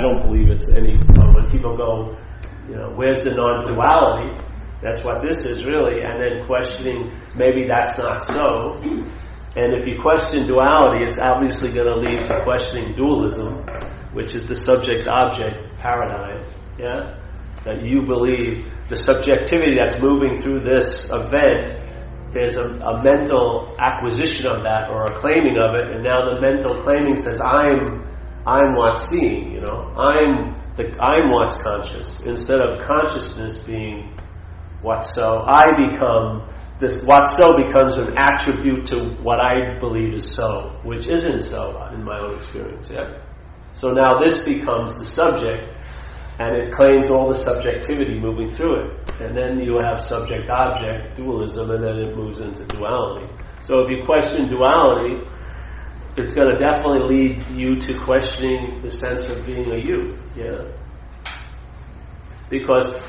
I don't believe it's any. So when people go, you know, where's the non-duality? That's what this is really, and then questioning maybe that's not so. And if you question duality, it's obviously going to lead to questioning dualism, which is the subject-object paradigm. Yeah, that you believe the subjectivity that's moving through this event there's a, a, mental acquisition of that or a claiming of it, and now the mental claiming says, "I'm, I'm what's seeing." You know, I'm the I'm what's conscious instead of consciousness being what's so. I become this. What's so becomes an attribute to what I believe is so, which isn't so in my own experience. Yeah. So now this becomes the subject, and it claims all the subjectivity moving through it. And then you have subject object dualism, and then it moves into duality. So if you question duality, it's going to definitely lead you to questioning the sense of being a you. Yeah. Because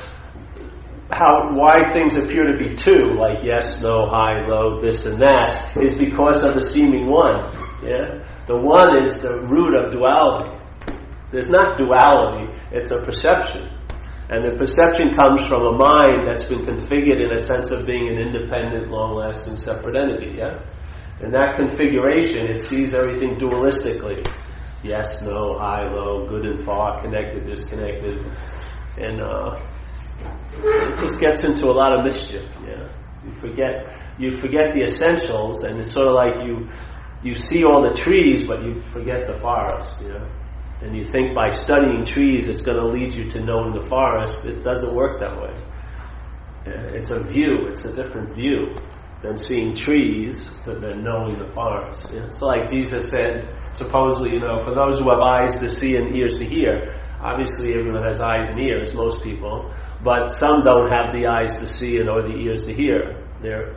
how why things appear to be two, like yes, no, high, low, this and that, is because of the seeming one. Yeah? The one is the root of duality. There's not duality, it's a perception. And the perception comes from a mind that's been configured in a sense of being an independent, long lasting, separate entity, yeah? In that configuration, it sees everything dualistically. Yes, no, high, low, good and far, connected, disconnected. And uh, it just gets into a lot of mischief? You forget, you forget the essentials, and it's sort of like you, you see all the trees, but you forget the forest, and you think by studying trees it's going to lead you to knowing the forest, it doesn't work that way. It's a view, it's a different view than seeing trees than knowing the forest. It's like Jesus said, supposedly, you know, for those who have eyes to see and ears to hear, obviously everyone has eyes and ears, most people, but some don't have the eyes to see and or the ears to hear. Their,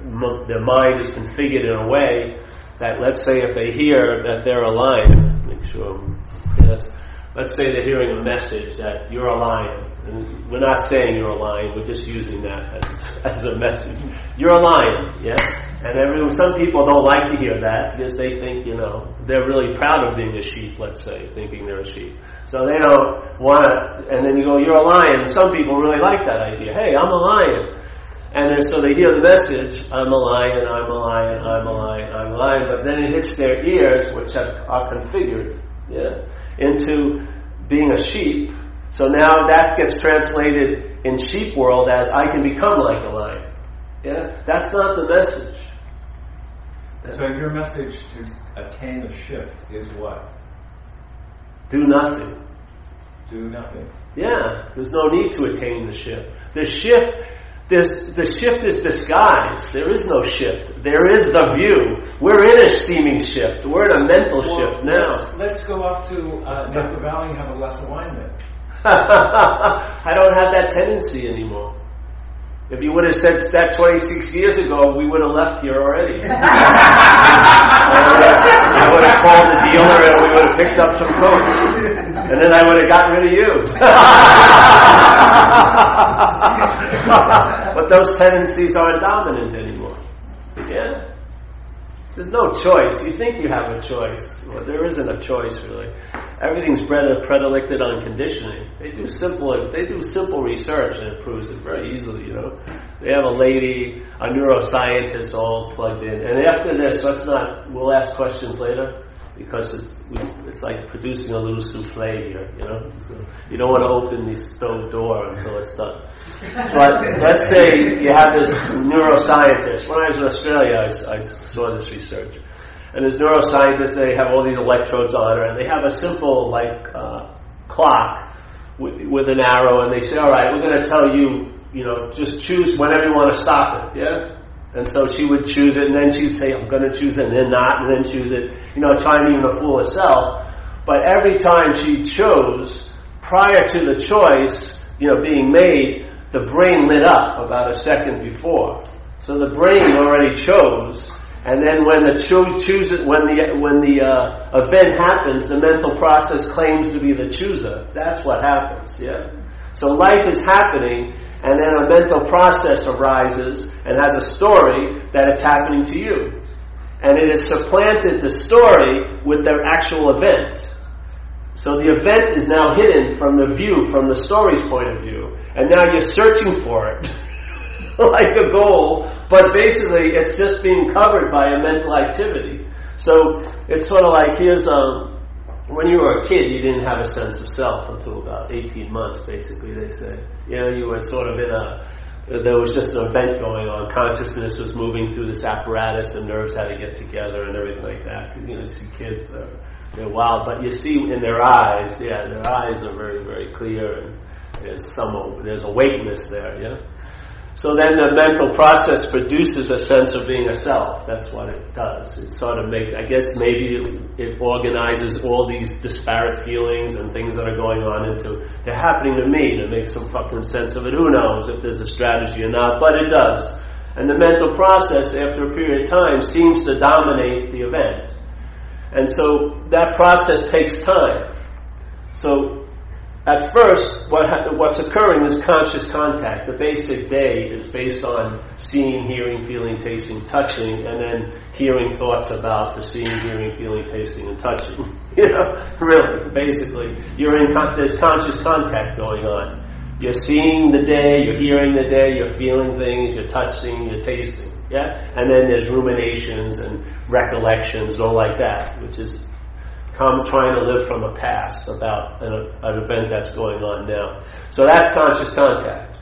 their mind is configured in a way that, let's say, if they hear that they're aligned, make sure, yes, let's say they're hearing a message that you're a lion. And we're not saying you're a lion, we're just using that as, as a message. You're a lion, yeah? And everyone, some people don't like to hear that because they think, you know, they're really proud of being a sheep, let's say, thinking they're a sheep. So they don't want to, and then you go, you're a lion. Some people really like that idea. Hey, I'm a lion. And then so they hear the message, I'm a lion, I'm a lion, I'm a lion, I'm a lion, but then it hits their ears, which have, are configured, yeah? into being a sheep. So now that gets translated in sheep world as I can become like a lion. Yeah? That's not the message. So your message to attain the shift is what? Do nothing. Do nothing. Yeah, there's no need to attain the shift. The shift there's, the shift is disguised. There is no shift. There is the view. We're in a seeming shift. We're in a mental well, shift now. Let's, let's, go up to uh, Napa Valley and have a glass of wine then. I don't have that tendency anymore. If you would have said that 26 years ago, we would have left here already. I would have called the dealer and we would have picked up some coke. And then I would have gotten rid of you. but those tendencies aren't dominant? There's no choice. You think you have a choice. Well, there isn't a choice really. Everything's predilected on conditioning. They do simple. They do simple research and it proves it very easily. You know, they have a lady, a neuroscientist, all plugged in. And after this, let's not. We'll ask questions later because it's it's like producing a little souffle here, you know. So you don't want to open the stove door until it's done. But let's say you have this neuroscientist. When I was in Australia, I, I saw this research, and this neuroscientist they have all these electrodes on her, and they have a simple like uh, clock with, with an arrow, and they say, "All right, we're going to tell you, you know, just choose whenever you want to stop it." Yeah. And so she would choose it, and then she'd say, I'm going to choose it, and then not, and then choose it, you know, trying to even fool herself. But every time she chose, prior to the choice, you know, being made, the brain lit up about a second before. So the brain already chose, and then when the cho- chooses, when the when the uh, event happens, the mental process claims to be the chooser. That's what happens. Yeah. So life is happening, and then a mental process arises and has a story that it's happening to you. And it has supplanted the story with their actual event. So the event is now hidden from the view, from the story's point of view, and now you're searching for it. like a goal, but basically it's just being covered by a mental activity. So it's sort of like here's um, when you were a kid, you didn't have a sense of self until about 18 months, basically, they say. You know, you were sort of in a, there was just an event going on. Consciousness was moving through this apparatus, and nerves had to get together and everything like that. You know, see kids, uh, they're wild, but you see in their eyes, yeah, their eyes are very, very clear and there's some, there's a weightness there, yeah? So then the mental process produces a sense of being a self. That's what it does. It sort of makes, I guess maybe it, organizes all these disparate feelings and things that are going on into, they're happening to me to make some fucking sense of it. Who knows if there's a strategy or not, but it does. And the mental process after a period of time seems to dominate the event. And so that process takes time. So at first, what ha- what's occurring is conscious contact. The basic day is based on seeing, hearing, feeling, tasting, touching, and then hearing thoughts about the seeing, hearing, feeling, tasting, and touching. you know, really, basically, you're in con- there's conscious contact going on. You're seeing the day, you're hearing the day, you're feeling things, you're touching, you're tasting. Yeah, and then there's ruminations and recollections all like that, which is come trying to live from a past about an, an, event that's going on now. So that's conscious contact.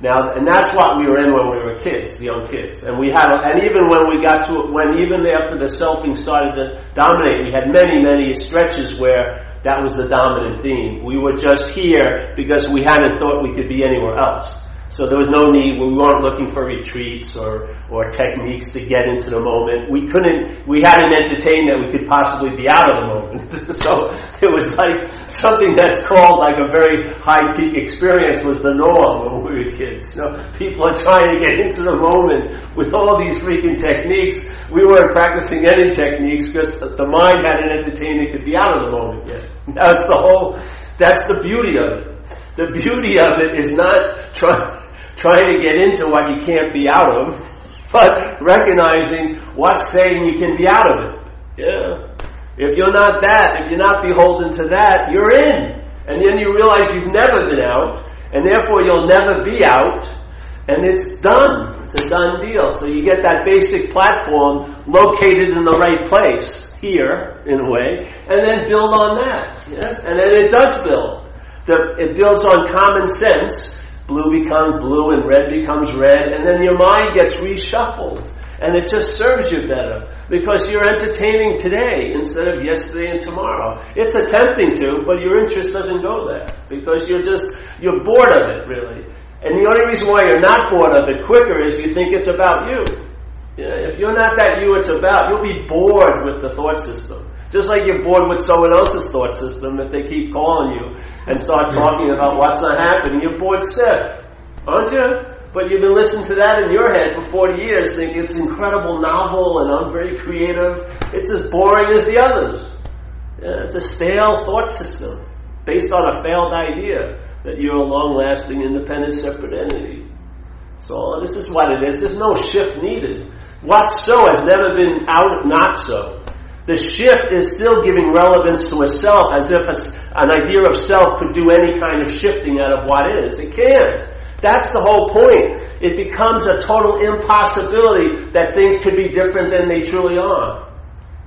Now, and that's what we were in when we were kids, young kids. And we had, and even when we got to, when even after the selfing started to dominate, we had many, many stretches where that was the dominant theme. We were just here because we hadn't thought we could be anywhere else. So there was no need, we weren't looking for retreats or, or techniques to get into the moment. We couldn't, we hadn't entertained that we could possibly be out of the moment. so it was like something that's called like a very high peak experience was the norm when we were kids. You know, people are trying to get into the moment with all these freaking techniques. We weren't practicing any techniques because the mind hadn't entertained it could be out of the moment yet. That's the whole, that's the beauty of it. The beauty of it is not trying, trying to get into what you can't be out of, but recognizing what's saying you can be out of it. Yeah. If you're not that, if you're not beholden to that, you're in. And then you realize you've never been out, and therefore you'll never be out, and it's done. It's a done deal. So you get that basic platform located in the right place, here, in a way, and then build on that. Yeah? And then it does build. The, it builds on common sense, Blue becomes blue and red becomes red, and then your mind gets reshuffled. And it just serves you better because you're entertaining today instead of yesterday and tomorrow. It's attempting to, but your interest doesn't go there because you're just, you're bored of it really. And the only reason why you're not bored of it quicker is you think it's about you. If you're not that you it's about, you'll be bored with the thought system. Just like you're bored with someone else's thought system if they keep calling you and start talking about what's not happening, you're bored stiff. Aren't you? But you've been listening to that in your head for 40 years, thinking it's incredible novel and I'm very creative. It's as boring as the others. Yeah, it's a stale thought system based on a failed idea that you're a long-lasting, independent, separate entity. So this is what it is. There's no shift needed. What's so has never been out not so. The shift is still giving relevance to a self as if a, an idea of self could do any kind of shifting out of what is. It can't. That's the whole point. It becomes a total impossibility that things could be different than they truly are.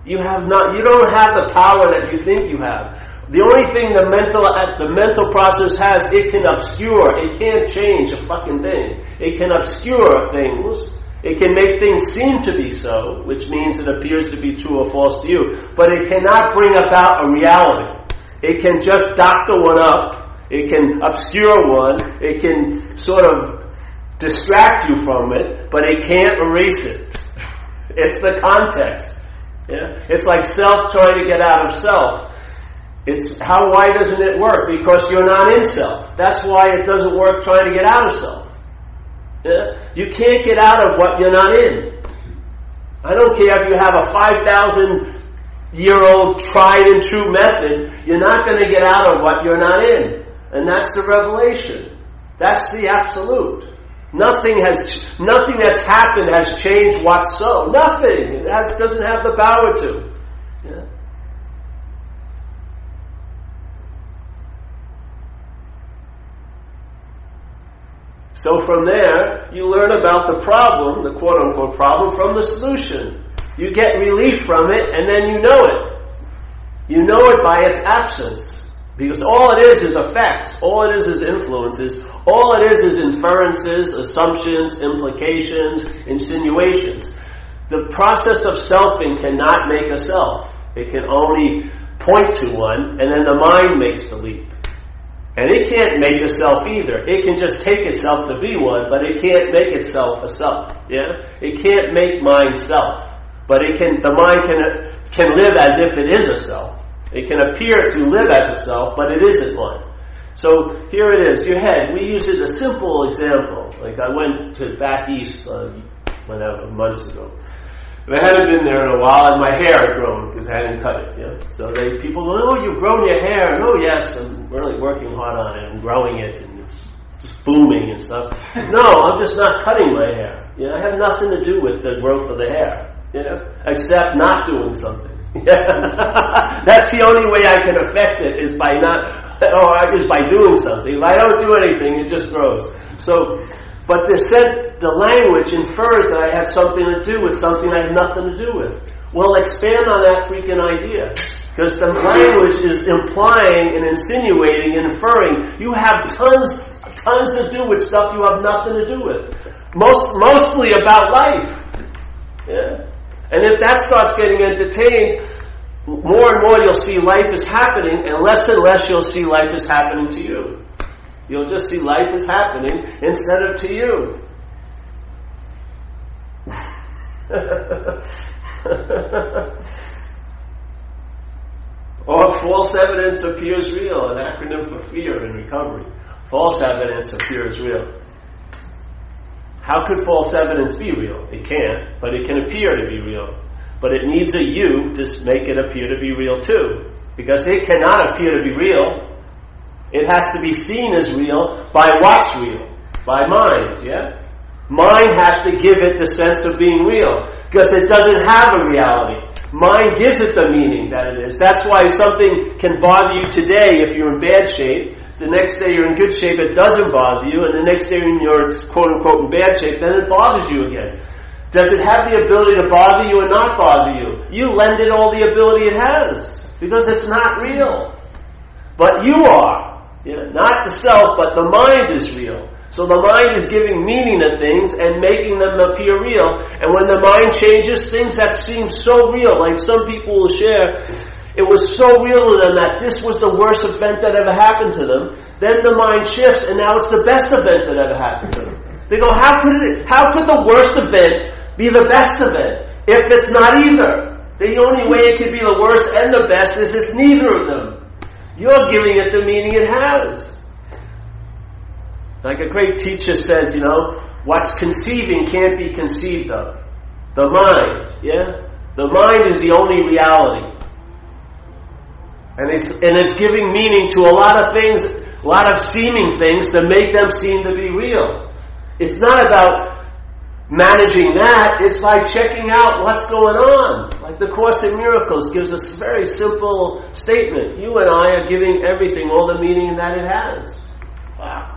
You have not, you don't have the power that you think you have. The only thing the mental, uh, the mental process has, it can obscure. It can't change a fucking thing. It can obscure things it can make things seem to be so, which means it appears to be true or false to you, but it cannot bring about a reality. It can just doctor one up, it can obscure one, it can sort of distract you from it, but it can't erase it. It's the context. Yeah? It's like self trying to get out of self. It's how why doesn't it work? Because you're not in self. That's why it doesn't work trying to get out of self. Yeah? You can't get out of what you're not in. I don't care if you have a 5,000 year old tried and true method, you're not going to get out of what you're not in. And that's the revelation. That's the absolute. Nothing has, nothing that's happened has changed what's so. Nothing. It has, doesn't have the power to. So from there, you learn about the problem, the quote unquote problem, from the solution. You get relief from it, and then you know it. You know it by its absence. Because all it is is effects. All it is is influences. All it is is inferences, assumptions, implications, insinuations. The process of selfing cannot make a self. It can only point to one, and then the mind makes the leap. And it can't make a self either. It can just take itself to be one, but it can't make itself a self. Yeah? It can't make mind self. But it can, the mind can, can live as if it is a self. It can appear to live as a self, but it isn't one. So here it is, your head. We use it as a simple example. Like I went to back east uh, out months ago. I hadn't been there in a while, and my hair had grown because I hadn't cut it. You know? So they people go, "Oh, you've grown your hair," and oh yes, I'm really working hard on it and growing it, and it's just booming and stuff. no, I'm just not cutting my hair. You know, I have nothing to do with the growth of the hair. You know, except not doing something. That's the only way I can affect it is by not, or is by doing something. If I don't do anything, it just grows. So but the, sense, the language infers that I have something to do with something I have nothing to do with. Well, expand on that freaking idea. Because the language is implying and insinuating and inferring you have tons, tons to do with stuff you have nothing to do with. Most, mostly about life. Yeah. And if that starts getting entertained, more and more you'll see life is happening, and less and less you'll see life is happening to you. You'll just see life is happening instead of to you. or false evidence appears real, an acronym for fear in recovery. False evidence appears real. How could false evidence be real? It can't, but it can appear to be real. But it needs a you to make it appear to be real too. Because it cannot appear to be real it has to be seen as real by what's real? By mind, yeah? Mind has to give it the sense of being real because it doesn't have a reality. Mind gives it the meaning that it is. That's why something can bother you today if you're in bad shape. The next day you're in good shape, it doesn't bother you, and the next day you're quote unquote in bad shape, then it bothers you again. Does it have the ability to bother you or not bother you? You lend it all the ability it has because it's not real. But you are. Yeah, not the self, but the mind is real. So the mind is giving meaning to things and making them appear real. And when the mind changes, things that seem so real, like some people will share, it was so real to them that this was the worst event that ever happened to them. Then the mind shifts, and now it's the best event that ever happened to them. They go, how could it, how could the worst event be the best event if it's not either? The only way it could be the worst and the best is it's neither of them. You're giving it the meaning it has. Like a great teacher says, you know, what's conceiving can't be conceived of. The mind, yeah? The mind is the only reality. And it's, and it's giving meaning to a lot of things, a lot of seeming things to make them seem to be real. It's not about managing that is by checking out what's going on. Like the Course in Miracles gives us a very simple statement. You and I are giving everything all the meaning that it has. Wow.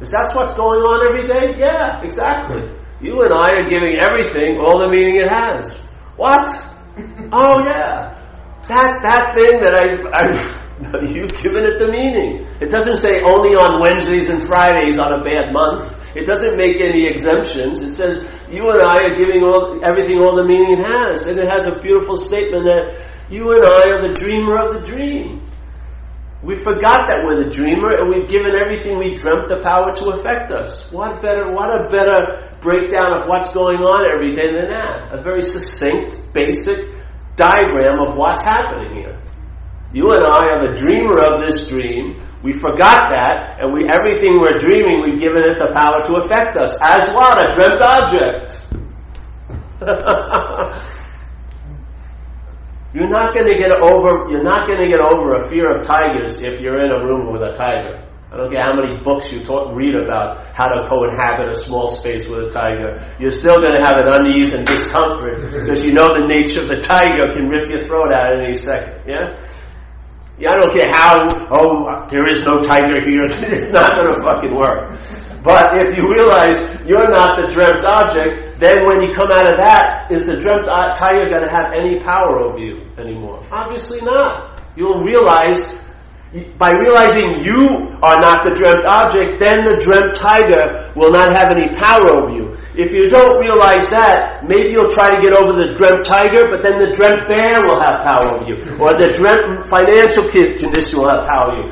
Is that what's going on every day? Yeah, exactly. You and I are giving everything all the meaning it has. What? Oh yeah. That, that thing that I, I you've given it the meaning. It doesn't say only on Wednesdays and Fridays on a bad month. It doesn't make any exemptions. It says you and I are giving all, everything all the meaning it has. And it has a beautiful statement that you and I are the dreamer of the dream. We forgot that we're the dreamer and we've given everything we dreamt the power to affect us. What better, what a better breakdown of what's going on every day than that. A very succinct, basic diagram of what's happening here. You and I are the dreamer of this dream we forgot that, and we everything we're dreaming, we've given it the power to affect us. As what? A dreamt object. you're not going to get over. You're not going to get over a fear of tigers if you're in a room with a tiger. I don't care how many books you talk, read about how to co-inhabit a small space with a tiger. You're still going to have an unease and discomfort because you know the nature of the tiger can rip your throat out at any second. Yeah. I don't care how, oh, there is no tiger here. It's not going to fucking work. But if you realize you're not the dreamt object, then when you come out of that, is the dreamt uh, tiger going to have any power over you anymore? Obviously not. You'll realize by realizing you are not the dreamt object, then the dreamt tiger will not have any power over you. If you don't realize that, maybe you'll try to get over the dreamt tiger, but then the dreamt bear will have power over you. Or the dreamt financial condition will have power over you.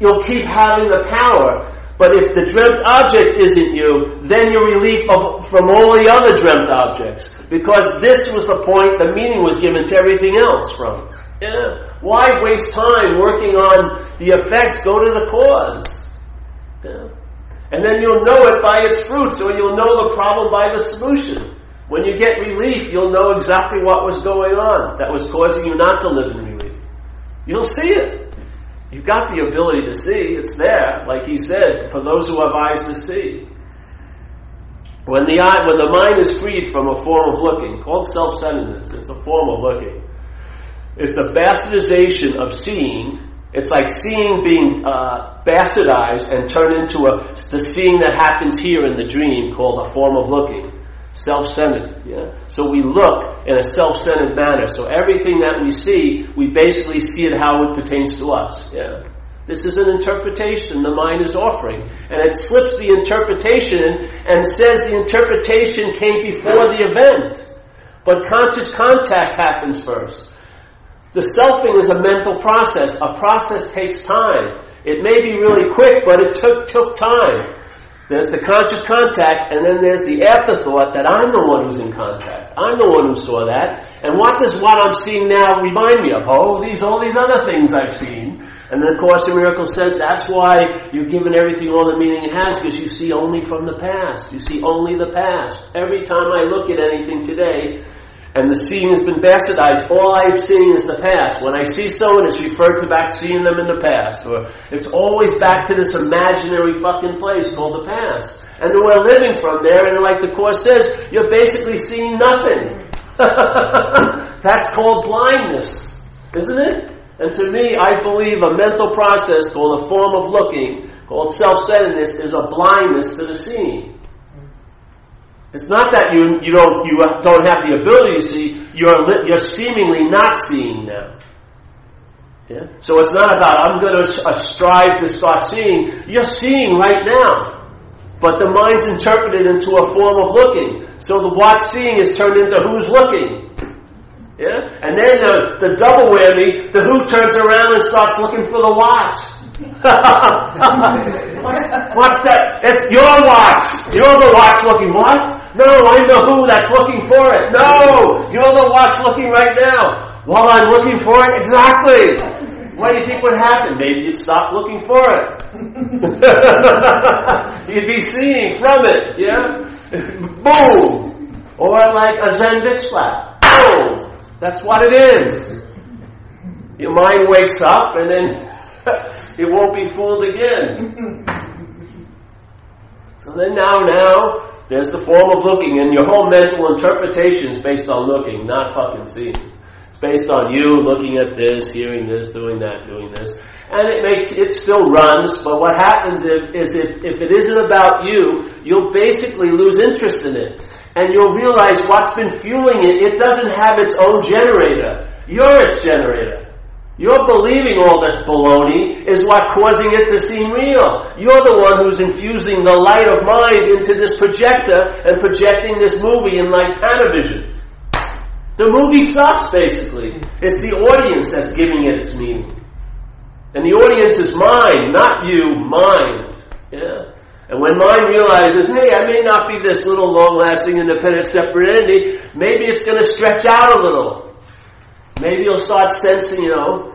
You'll keep having the power. But if the dreamt object isn't you, then you're relief of, from all the other dreamt objects. Because this was the point the meaning was given to everything else from. Yeah. Why waste time working on the effects? Go to the cause. Yeah. And then you'll know it by its fruits, or you'll know the problem by the solution. When you get relief, you'll know exactly what was going on that was causing you not to live in relief. You'll see it. You've got the ability to see. It's there, like he said, for those who have eyes to see. When the eye, when the mind is freed from a form of looking, called self-centeredness, it's a form of looking is the bastardization of seeing. It's like seeing being uh, bastardized and turned into a, the seeing that happens here in the dream called a form of looking. Self-centered, yeah? So we look in a self-centered manner. So everything that we see, we basically see it how it pertains to us, yeah? This is an interpretation the mind is offering. And it slips the interpretation and says the interpretation came before the event. But conscious contact happens first. The selfing is a mental process. A process takes time. It may be really quick, but it took, took time. There's the conscious contact, and then there's the afterthought that I'm the one who's in contact. I'm the one who saw that. And what does what I'm seeing now remind me of? Oh, these, all these other things I've seen. And then of Course the miracle says that's why you're given everything all the meaning it has, because you see only from the past. You see only the past. Every time I look at anything today, and the seeing has been bastardized. All I'm seeing is the past. When I see someone, it's referred to back seeing them in the past. Or it's always back to this imaginary fucking place called the past. And we're living from there, and like the Course says, you're basically seeing nothing. That's called blindness, isn't it? And to me, I believe a mental process called a form of looking, called self-centeredness, is a blindness to the seeing. It's not that you, you, don't, you don't have the ability to see, you're, you're seemingly not seeing now. Yeah? So it's not about, I'm going to uh, strive to start seeing. You're seeing right now. But the mind's interpreted into a form of looking. So the what's seeing is turned into who's looking. Yeah? And then the, the double whammy, the who turns around and starts looking for the watch. what's, what's that? It's your watch. You're the watch looking. What? No, I know who that's looking for it. No, you're the watch looking right now. While I'm looking for it, exactly. What do you think would happen? Maybe you'd stop looking for it. you'd be seeing from it, yeah? Boom! Or like a Zen bitch slap. Boom! That's what it is. Your mind wakes up and then it won't be fooled again. So then now, now, there's the form of looking, and your whole mental interpretation is based on looking, not fucking seeing. It's based on you looking at this, hearing this, doing that, doing this. And it makes, it still runs, but what happens if, is if, if it isn't about you, you'll basically lose interest in it. And you'll realize what's been fueling it, it doesn't have its own generator. You're its generator. Your believing all this baloney is what causing it to seem real. You're the one who's infusing the light of mind into this projector and projecting this movie in like Panavision. The movie sucks, basically. It's the audience that's giving it its meaning. And the audience is mind, not you, mind. Yeah. And when mind realizes, hey, I may not be this little long-lasting, independent, separate entity, maybe it's going to stretch out a little. Maybe you'll start sensing, you know,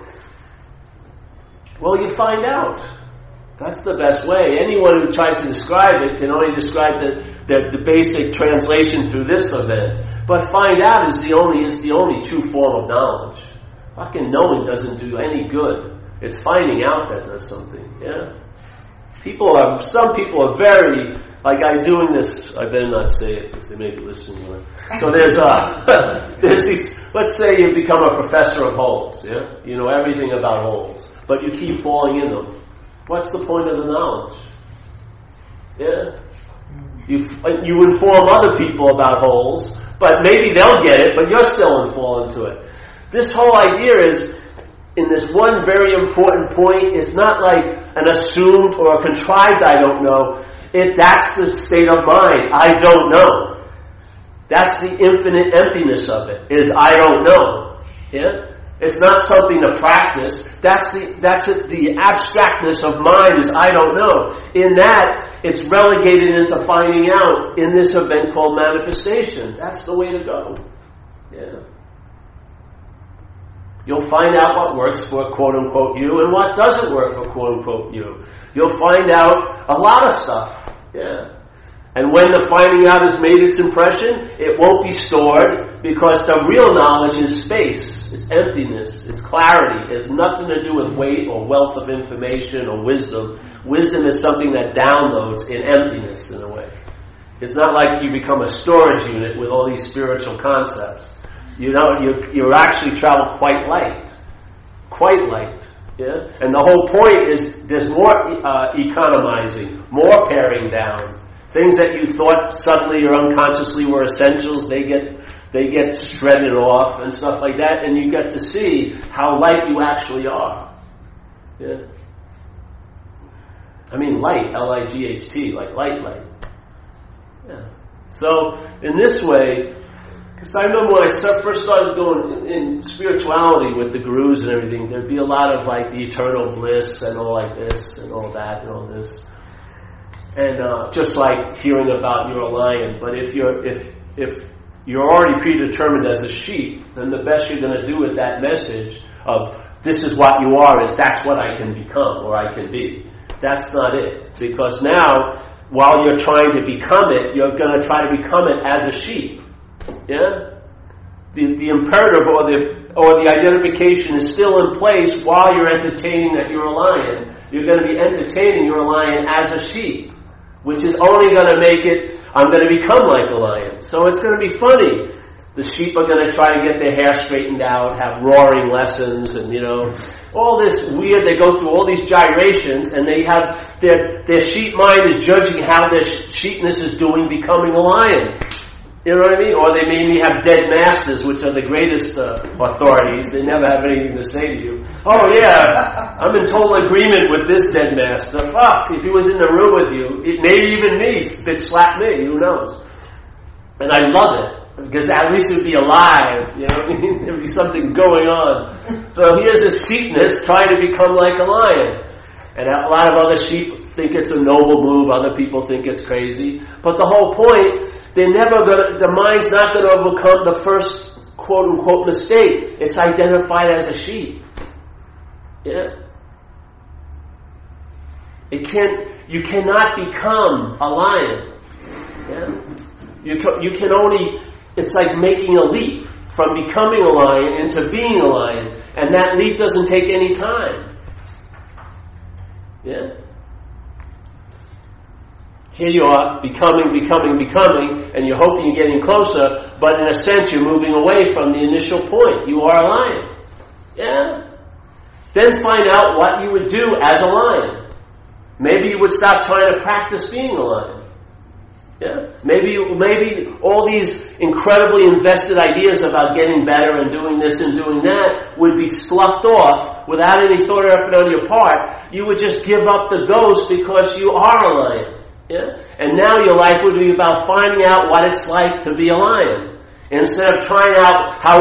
well, you find out. That's the best way. Anyone who tries to describe it can only describe the, the, the basic translation through this event. But find out is the only is the only true form of knowledge. Fucking knowing doesn't do any good. It's finding out that does something. Yeah. People are some people are very like I'm doing this, I better not say it because they may be listening. So there's uh, there's these. Let's say you become a professor of holes. Yeah, you know everything about holes, but you keep falling in them. What's the point of the knowledge? Yeah. You, you inform other people about holes, but maybe they'll get it, but you're still in fall into it. This whole idea is, in this one very important point, it's not like an assumed or a contrived I don't know. It, that's the state of mind. I don't know. That's the infinite emptiness of it, is I don't know. Yeah? It's not something to practice. That's the, that's the abstractness of mind is I don't know. In that, it's relegated into finding out in this event called manifestation. That's the way to go. Yeah. You'll find out what works for quote unquote you and what doesn't work for quote unquote you. You'll find out a lot of stuff. Yeah. And when the finding out has made its impression, it won't be stored because the real knowledge is space, it's emptiness, it's clarity. It has nothing to do with weight or wealth of information or wisdom. Wisdom is something that downloads in emptiness in a way. It's not like you become a storage unit with all these spiritual concepts. You know, you, you actually travel quite light. Quite light. Yeah? And the whole point is there's more uh, economizing, more paring down Things that you thought suddenly or unconsciously were essentials, they get they get shredded off and stuff like that, and you get to see how light you actually are. Yeah. I mean, light, L-I-G-H-T, like light, light. Yeah. So in this way, because I remember when I first started going in, spirituality with the gurus and everything, there'd be a lot of like the eternal bliss and all like this and all that and all this and uh, just like hearing about you're a lion. But if you're if if you're already predetermined as a sheep, then the best you're going to do with that message of this is what you are is that's what I can become or I can be. That's not it because now while you're trying to become it, you're going to try to become it as a sheep. Yeah. The, the imperative or the or the identification is still in place while you're entertaining that you're a lion. You're going to be entertaining you're lion as a sheep which is only going to make it, I'm going to become like a lion. So it's going to be funny. The sheep are going to try to get their hair straightened out, have roaring lessons, and you know, all this weird. They go through all these gyrations, and they have their their sheep mind is judging how their sheepness is doing, becoming a lion. You know what I mean? Or they maybe have dead masters, which are the greatest uh, authorities. They never have anything to say to you. Oh yeah, I'm in total agreement with this dead master. Fuck, if he was in the room with you, it, maybe even me, it slap me. Who knows? And I love it because at least it would be alive. You know, what I mean? there'd be something going on. So here's a sheepness trying to become like a lion. And a lot of other sheep think it's a noble move, other people think it's crazy. But the whole point, they're never gonna, the mind's not gonna overcome the first quote unquote mistake. It's identified as a sheep. Yeah. It can't, you cannot become a lion. Yeah. You can, you can only, it's like making a leap from becoming a lion into being a lion. And that leap doesn't take any time. Yeah? Here you are, becoming, becoming, becoming, and you're hoping you're getting closer, but in a sense you're moving away from the initial point. You are a lion. Yeah? Then find out what you would do as a lion. Maybe you would stop trying to practice being a lion. Yeah? Maybe, maybe all these incredibly invested ideas about getting better and doing this and doing that would be sloughed off without any thought or effort on your part. You would just give up the ghost because you are a lion. Yeah? And now your life would be about finding out what it's like to be a lion. Instead of trying out how,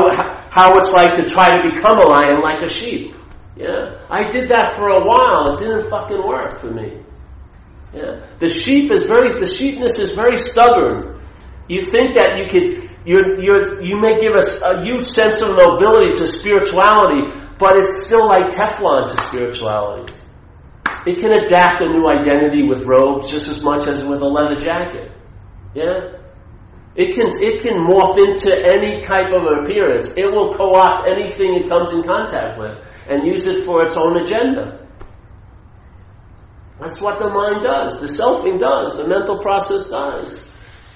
how it's like to try to become a lion like a sheep. Yeah? I did that for a while. It didn't fucking work for me. Yeah. The sheep is very, the sheepness is very stubborn. You think that you could, you're, you're, you may give us a huge sense of nobility to spirituality, but it's still like Teflon to spirituality. It can adapt a new identity with robes just as much as with a leather jacket. Yeah? It can, it can morph into any type of appearance. It will co-opt anything it comes in contact with and use it for its own agenda. That's what the mind does. The selfing does. The mental process does.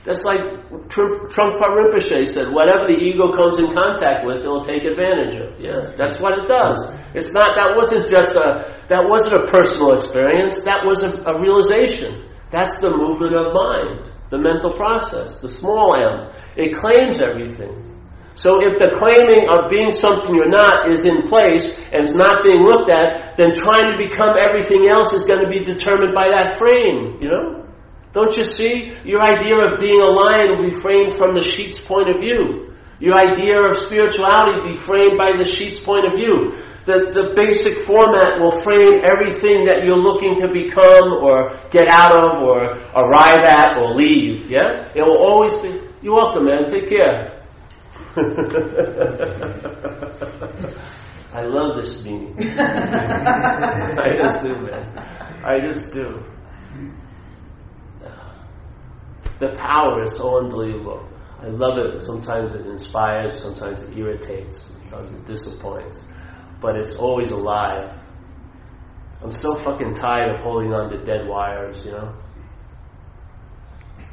That's like Trungpa Rinpoche said, whatever the ego comes in contact with, it'll take advantage of. Yeah, that's what it does. It's not, that wasn't just a, that wasn't a personal experience, that was a, a realization. That's the movement of mind, the mental process, the small m. It claims everything. So if the claiming of being something you're not is in place and is not being looked at, then trying to become everything else is going to be determined by that frame, you know? Don't you see? Your idea of being a lion will be framed from the sheep's point of view. Your idea of spirituality will be framed by the sheep's point of view. The, the basic format will frame everything that you're looking to become or get out of or arrive at or leave. Yeah? It will always be, you're welcome man, take care. I love this meeting. I just do, man. I just do. The power is so unbelievable. I love it. Sometimes it inspires, sometimes it irritates, sometimes it disappoints. But it's always alive. I'm so fucking tired of holding on to dead wires, you know?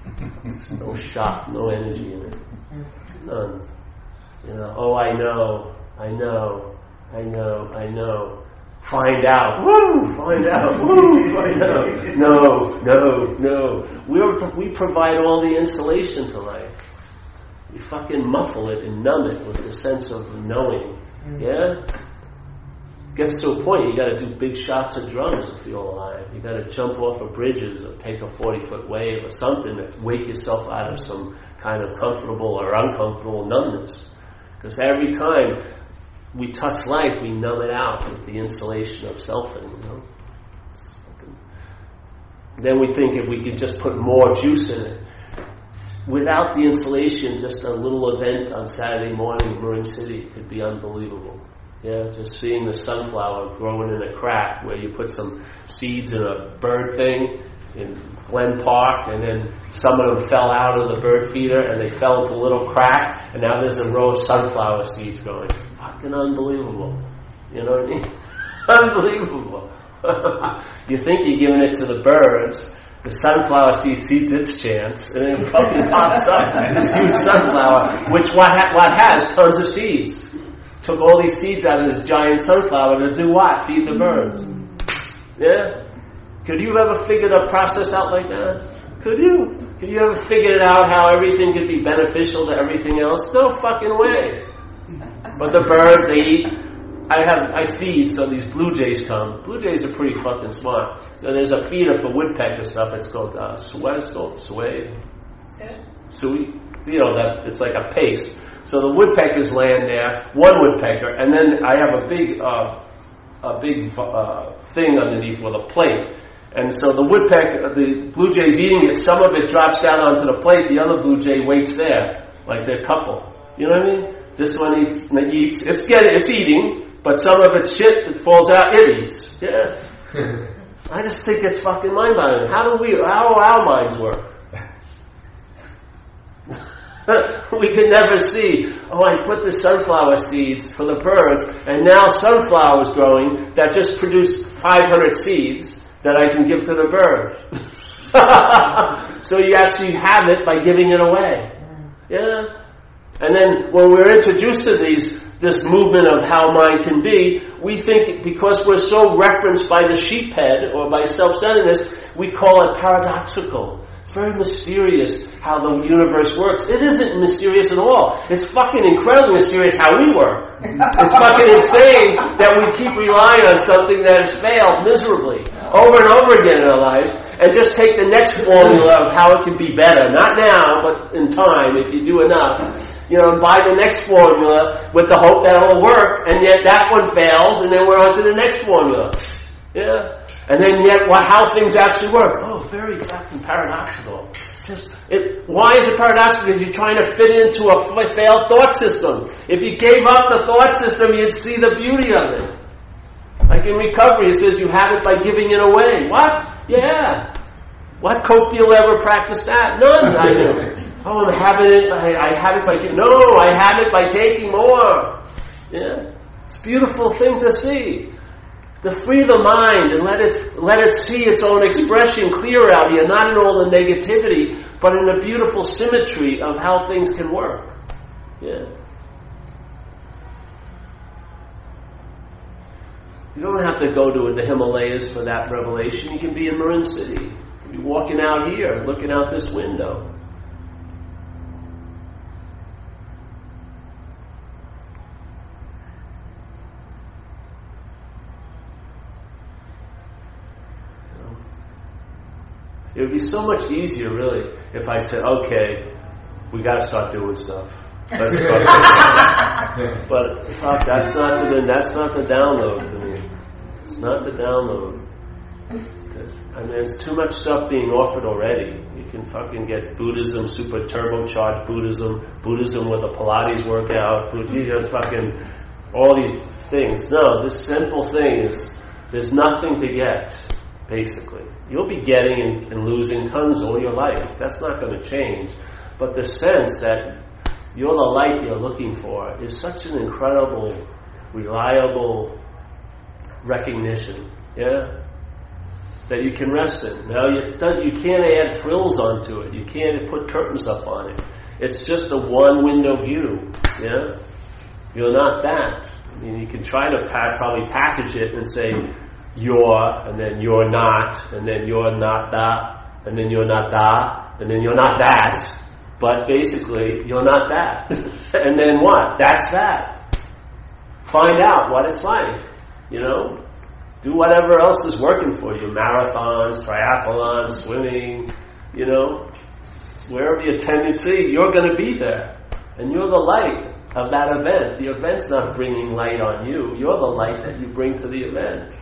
no shock, no energy in it. None. You know, oh, I know, I know, I know, I know. Find out. Woo! Find out. Woo! Find out. No, no, no. We're, we provide all the insulation to life. We fucking muffle it and numb it with the sense of knowing. Mm. Yeah? Gets to a point you gotta do big shots of drums to feel alive. You gotta jump off of bridges or take a 40 foot wave or something to wake yourself out of some kind of comfortable or uncomfortable numbness. Because every time we touch life, we numb it out with the insulation of selfing. You know? Then we think if we could just put more juice in it. Without the insulation, just a little event on Saturday morning in Marin City could be unbelievable. Yeah, just seeing the sunflower growing in a crack where you put some seeds in a bird thing in Glen Park, and then some of them fell out of the bird feeder and they fell into a little crack, and now there's a row of sunflower seeds growing. Fucking unbelievable. You know what I mean? unbelievable. you think you're giving it to the birds, the sunflower seed sees its chance, and then it fucking pops up this huge sunflower, which what, ha- what has tons of seeds. Took all these seeds out of this giant sunflower to do what? Feed the birds. Yeah? Could you ever figure the process out like that? Could you? Could you ever figure it out how everything could be beneficial to everything else? No fucking way. But the birds, they eat. I have, I feed, so these blue jays come. Blue jays are pretty fucking smart. So there's a feeder for woodpecker stuff. It's called, uh, what is called? Sway? Sweet. You know, that, it's like a paste. So the woodpeckers land there, one woodpecker, and then I have a big, uh, a big uh, thing underneath with a plate. And so the woodpecker, the blue jay's eating it, some of it drops down onto the plate, the other blue jay waits there, like they're couple. You know what I mean? This one eats, eats it's getting, it's eating, but some of its shit that falls out, it eats. Yeah. I just think it's fucking mind boggling. How do we, how do our minds work? we could never see, oh, I put the sunflower seeds for the birds, and now sunflowers growing that just produced 500 seeds that I can give to the birds. so you actually have it by giving it away. Mm. Yeah? And then when we're introduced to these, this movement of how mind can be, we think because we're so referenced by the sheephead or by self-centeredness, we call it paradoxical. It's very mysterious how the universe works. It isn't mysterious at all. It's fucking incredibly mysterious how we work. It's fucking insane that we keep relying on something that has failed miserably over and over again in our lives and just take the next formula of how it can be better. Not now, but in time, if you do enough. You know, buy the next formula with the hope that it'll work, and yet that one fails, and then we're on to the next formula. Yeah? And then yet, well, how things actually work. Oh, very fucking paradoxical. Just, it, why is it paradoxical? Because you're trying to fit into a failed thought system. If you gave up the thought system, you'd see the beauty of it. Like in recovery, it says you have it by giving it away. What? Yeah. What coke deal ever practiced that? None, I knew. Oh, I'm having it, I, I have it by, no, I have it by taking more. Yeah. It's a beautiful thing to see to free the mind and let it let it see its own expression clear out here, not in all the negativity, but in the beautiful symmetry of how things can work. Yeah. You don't have to go to the Himalayas for that revelation. You can be in Marin City. You can be walking out here, looking out this window. It would be so much easier, really, if I said, "Okay, we got to start doing stuff." Let's go. but fuck, that's not the that's not the download for me. It's not the download. I mean, there's too much stuff being offered already. You can fucking get Buddhism, super turbocharged Buddhism, Buddhism with a Pilates workout, you just fucking all these things. No, this simple thing is there's nothing to get, basically. You'll be getting and, losing tons all your life. That's not going to change. But the sense that you're the light you're looking for is such an incredible, reliable recognition. Yeah? That you can rest in. Now, you can't add frills onto it. You can't put curtains up on it. It's just a one window view. Yeah? You're not that. I mean, you can try to pack, probably package it and say, you're, and then you're not, and then you're not that, and then you're not that, and then you're not that. But basically, you're not that. and then what? That's that. Find out what it's like. You know? Do whatever else is working for you. Marathons, triathlons, swimming, you know? Wherever your tendency, you're going to be there. And you're the light of that event. The event's not bringing light on you. You're the light that you bring to the event.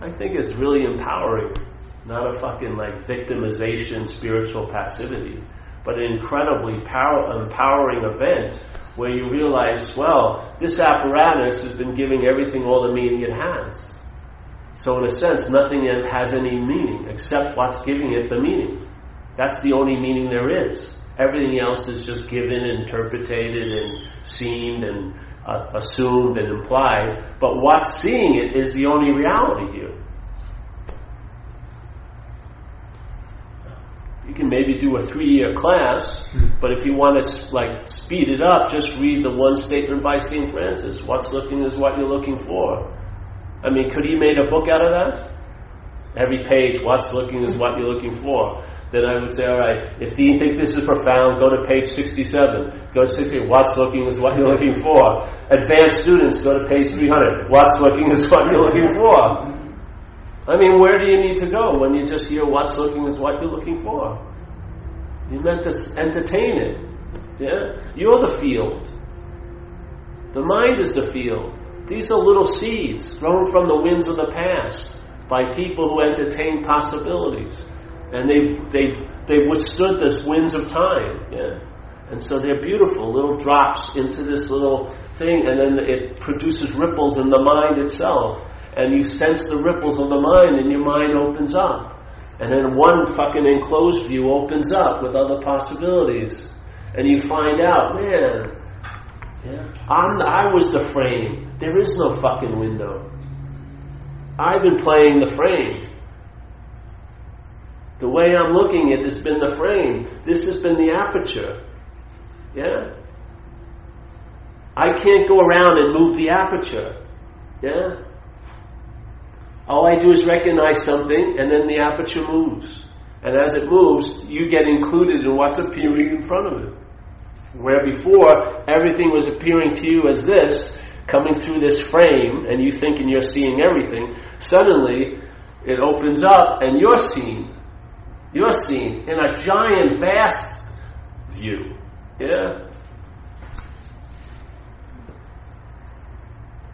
I think it's really empowering, not a fucking like victimization, spiritual passivity, but an incredibly power, empowering event where you realize, well, this apparatus has been giving everything all the meaning it has. So in a sense, nothing has any meaning except what's giving it the meaning. That's the only meaning there is. Everything else is just given, interpreted, and seen, and uh, assumed and implied, but what's seeing it is the only reality here. You can maybe do a three-year class, but if you want to like speed it up, just read the one statement by St. Francis. What's looking is what you're looking for. I mean, could he made a book out of that? Every page, what's looking is what you're looking for then I would say, all right, if you think this is profound, go to page 67. Go to 60. What's looking is what you're looking for. Advanced students, go to page 300. What's looking is what you're looking for. I mean, where do you need to go when you just hear what's looking is what you're looking for? You're meant to entertain it. Yeah? You're the field. The mind is the field. These are little seeds thrown from the winds of the past by people who entertain possibilities and they've they've they withstood this winds of time. Yeah. And so they're beautiful little drops into this little thing, and then it produces ripples in the mind itself. And you sense the ripples of the mind, and your mind opens up. And then one fucking enclosed view opens up with other possibilities. And you find out, man, yeah, I'm, I was the frame. There is no fucking window. I've been playing the frame. The way I'm looking at it has been the frame. This has been the aperture. Yeah? I can't go around and move the aperture. Yeah? All I do is recognize something and then the aperture moves. And as it moves, you get included in what's appearing in front of it. Where before, everything was appearing to you as this, coming through this frame, and you thinking you're seeing everything, suddenly it opens up and you're seeing you're seeing in a giant, vast view. Yeah?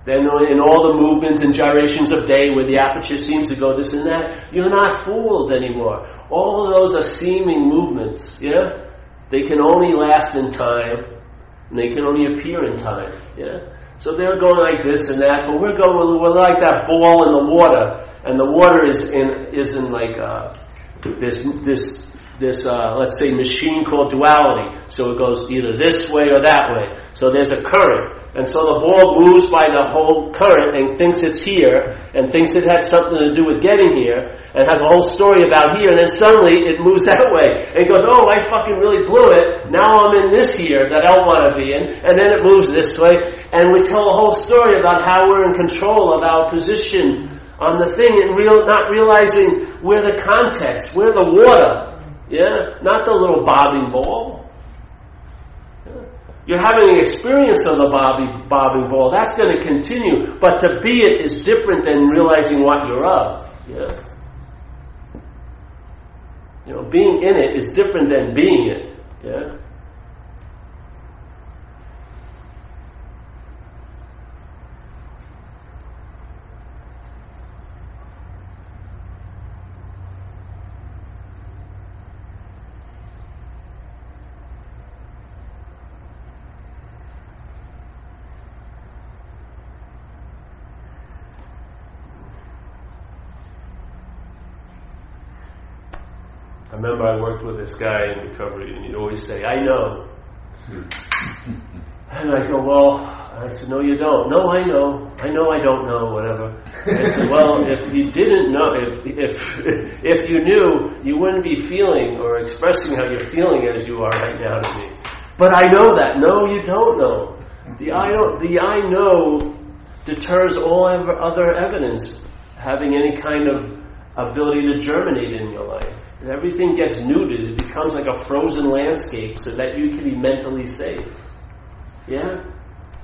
Then in all the movements and gyrations of day where the aperture seems to go this and that, you're not fooled anymore. All of those are seeming movements, yeah? They can only last in time, and they can only appear in time, yeah? So they're going like this and that, but we're going, we're like that ball in the water, and the water is in, is in like, uh, this this this uh, let's say machine called duality. So it goes either this way or that way. So there's a current. And so the ball moves by the whole current and thinks it's here and thinks it has something to do with getting here and has a whole story about here and then suddenly it moves that way. And goes, oh, I fucking really blew it. Now I'm in this here that I don't want to be in. And then it moves this way and we tell a whole story about how we're in control of our position on the thing and real, not realizing where the context, where the water, yeah, not the little bobbing ball. You're having an experience of the bobbing, bobbing ball. That's going to continue. But to be it is different than realizing what you're of. Yeah? You know, being in it is different than being it. Yeah? I remember I worked with this guy in recovery, and he'd always say, "I know." and I go, "Well," I said, "No, you don't." "No, I know. I know. I don't know. Whatever." And I said, "Well, if you didn't know, if if if you knew, you wouldn't be feeling or expressing how you're feeling as you are right now to me." But I know that. No, you don't know. The I don't. The I know deters all other evidence having any kind of ability to germinate in your life. And everything gets nuded. It becomes like a frozen landscape so that you can be mentally safe. Yeah?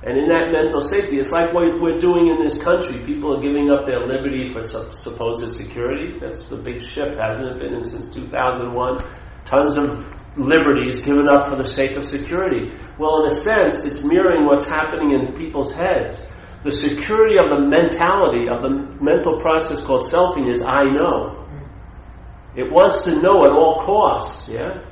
And in that mental safety, it's like what we're doing in this country. People are giving up their liberty for supposed security. That's the big shift, hasn't it been since 2001? Tons of liberties given up for the sake of security. Well, in a sense, it's mirroring what's happening in people's heads. The security of the mentality, of the mental process called selfing is I know. It wants to know at all costs, yeah?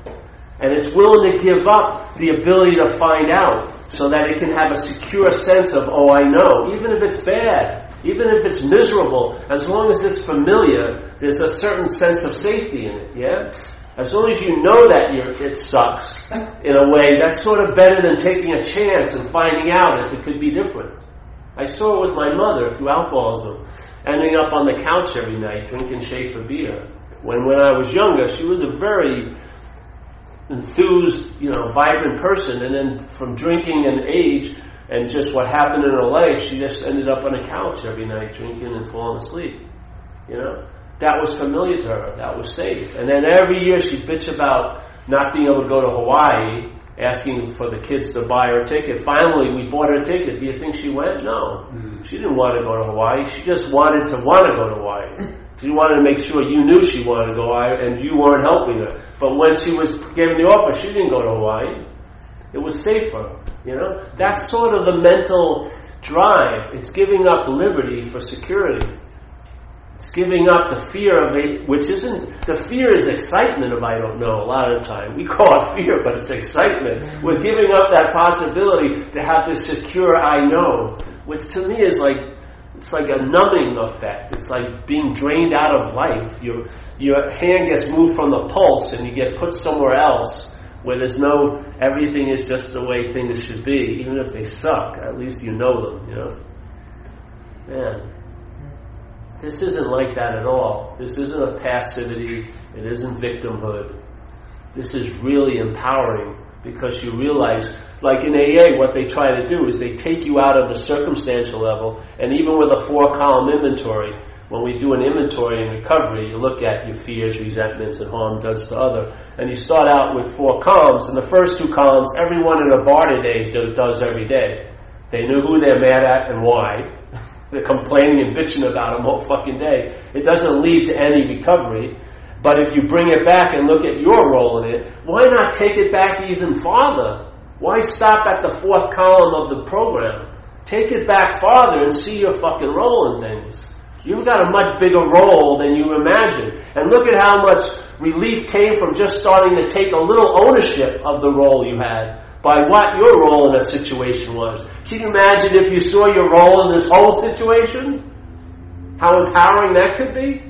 And it's willing to give up the ability to find out so that it can have a secure sense of, oh, I know, even if it's bad, even if it's miserable, as long as it's familiar, there's a certain sense of safety in it, yeah? As long as you know that it sucks, in a way, that's sort of better than taking a chance and finding out if it could be different. I saw it with my mother through alcoholism, ending up on the couch every night drinking Schaefer beer. When when I was younger, she was a very enthused, you know, vibrant person, and then from drinking and age and just what happened in her life, she just ended up on a couch every night drinking and falling asleep. You know, that was familiar to her. That was safe. And then every year she'd bitch about not being able to go to Hawaii, asking for the kids to buy her a ticket. Finally, we bought her a ticket. Do you think she went? No. Mm-hmm. She didn't want to go to Hawaii. She just wanted to want to go to Hawaii. She wanted to make sure you knew she wanted to go Hawaii and you weren't helping her. But when she was given the offer, she didn't go to Hawaii. It was safer, you know? That's sort of the mental drive. It's giving up liberty for security. It's giving up the fear of it, which isn't, the fear is excitement of I don't know a lot of the time. We call it fear, but it's excitement. We're giving up that possibility to have this secure I know, which to me is like it's like a numbing effect. It's like being drained out of life. Your your hand gets moved from the pulse, and you get put somewhere else where there's no everything is just the way things should be. Even if they suck, at least you know them. You know, man. This isn't like that at all. This isn't a passivity. It isn't victimhood. This is really empowering because you realize like in AA, what they try to do is they take you out of the circumstantial level, and even with a four column inventory, when we do an inventory in recovery, you look at your fears, resentments, and harm does to other, and you start out with four columns, and the first two columns, everyone in a bar today does every day. They know who they're mad at and why. They're complaining and bitching about them all fucking day. It doesn't lead to any recovery. But if you bring it back and look at your role in it, why not take it back even farther? Why stop at the fourth column of the program? Take it back farther and see your fucking role in things. You've got a much bigger role than you imagine. And look at how much relief came from just starting to take a little ownership of the role you had by what your role in a situation was. Can you imagine if you saw your role in this whole situation? How empowering that could be?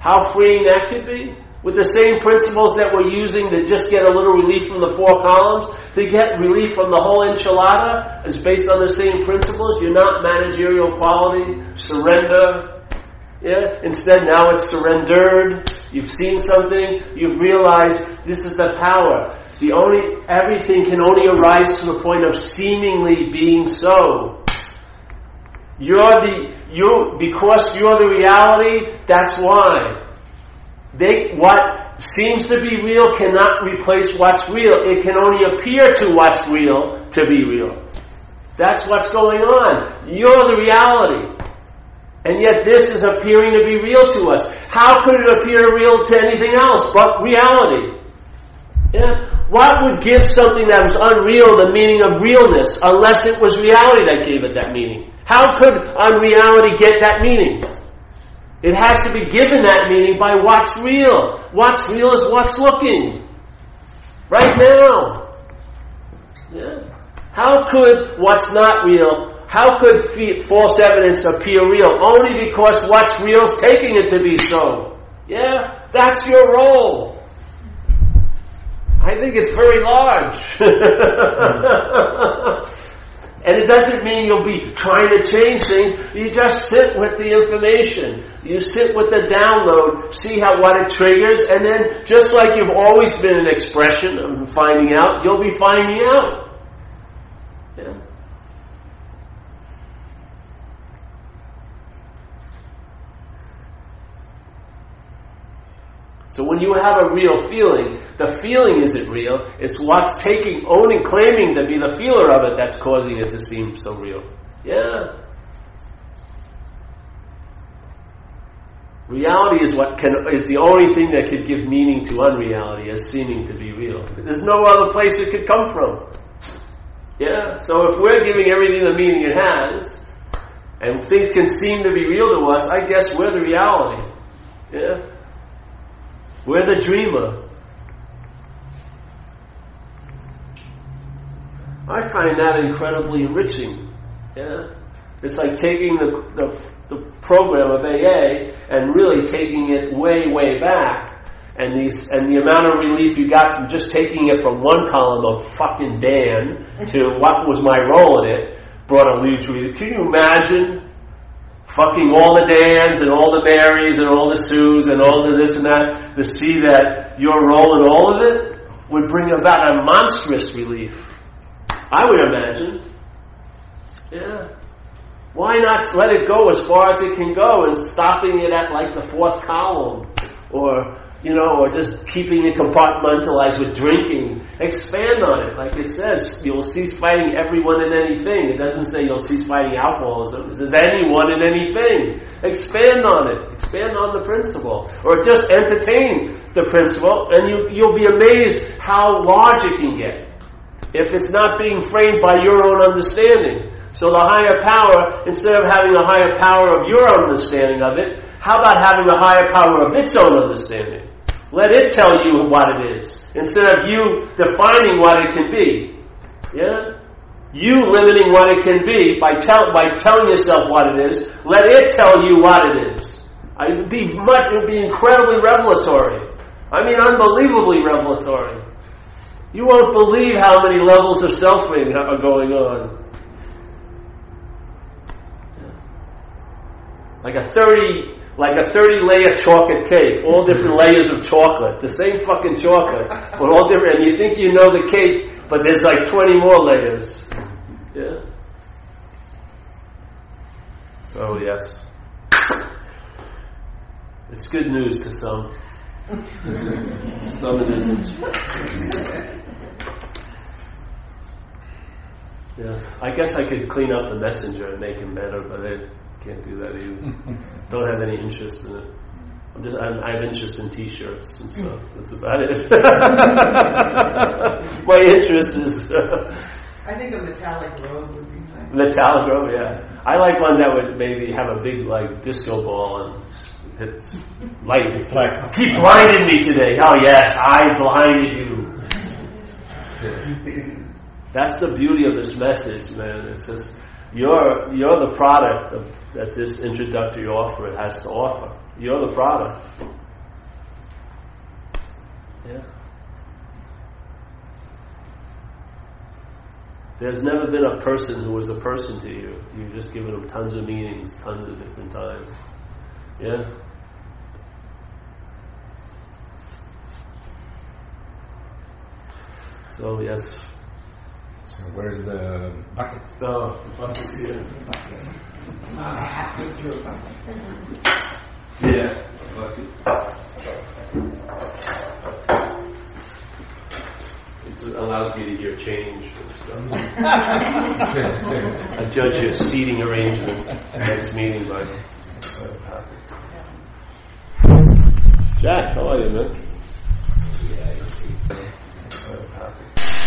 How freeing that could be? with the same principles that we're using to just get a little relief from the four columns, to get relief from the whole enchilada is based on the same principles. You're not managerial quality, surrender. Yeah? Instead, now it's surrendered. You've seen something. You've realized this is the power. The only, everything can only arise to the point of seemingly being so. You're the, you, because you're the reality, that's why. They, what seems to be real cannot replace what's real. It can only appear to what's real to be real. That's what's going on. You're the reality. And yet this is appearing to be real to us. How could it appear real to anything else but reality? Yeah? What would give something that was unreal the meaning of realness unless it was reality that gave it that meaning? How could unreality get that meaning? It has to be given that meaning by what's real. What's real is what's looking. Right now. Yeah. How could what's not real, how could false evidence appear real? Only because what's real is taking it to be so. Yeah? That's your role. I think it's very large. And it doesn't mean you'll be trying to change things. You just sit with the information. You sit with the download, see how what it triggers, and then just like you've always been an expression of finding out, you'll be finding out. Yeah. So when you have a real feeling, the feeling isn't real. It's what's taking, owning, claiming to be the feeler of it that's causing it to seem so real. Yeah. Reality is what can is the only thing that could give meaning to unreality as seeming to be real. There's no other place it could come from. Yeah. So if we're giving everything the meaning it has, and things can seem to be real to us, I guess we're the reality. Yeah. We're the dreamer. I find that incredibly enriching. Yeah? It's like taking the, the, the program of AA and really taking it way, way back. And these, and the amount of relief you got from just taking it from one column of fucking Dan to what was my role in it brought a huge relief. Can you imagine fucking all the Dans and all the Marys and all the Sues and all the this and that, to see that your role in all of it would bring about a monstrous relief. I would imagine. Yeah. Why not let it go as far as it can go and stopping it at like the fourth column? Or you know, or just keeping it compartmentalized with drinking. Expand on it. Like it says, you'll cease fighting everyone in anything. It doesn't say you'll cease fighting alcoholism. It says anyone in anything. Expand on it. Expand on the principle. Or just entertain the principle and you, you'll be amazed how large it can get. If it's not being framed by your own understanding. So the higher power, instead of having a higher power of your understanding of it, how about having a higher power of its own understanding? Let it tell you what it is, instead of you defining what it can be. Yeah? You limiting what it can be by, tell, by telling yourself what it is, let it tell you what it is. It would be much, it would be incredibly revelatory. I mean, unbelievably revelatory. You won't believe how many levels of selfing are going on. Like a 30 like a 30 layer chocolate cake, all different layers of chocolate, the same fucking chocolate, but all different, and you think you know the cake, but there's like 20 more layers. Yeah? So, yes. It's good news to some. Some it isn't. Yeah. I guess I could clean up the messenger and make him better, but I can't do that either. Don't have any interest in it. I'm just I'm, I have interest in T-shirts and hmm. stuff. That's about it. My interest is. I think a metallic robe would be nice. Metallic robe, yeah. I like one that would maybe have a big like disco ball and hit light. Reflect. He blinded me today. Oh yes, I blinded you. That's the beauty of this message, man. It says you're you're the product of, that this introductory offer has to offer. You're the product. Yeah. There's never been a person who was a person to you. You've just given them tons of meanings, tons of different times. Yeah? So yes. So where's the bucket? So bucket here. Yeah. It allows me to hear change and stuff. I judge your seating arrangement next meeting by. Jack, how are you, man? other topics.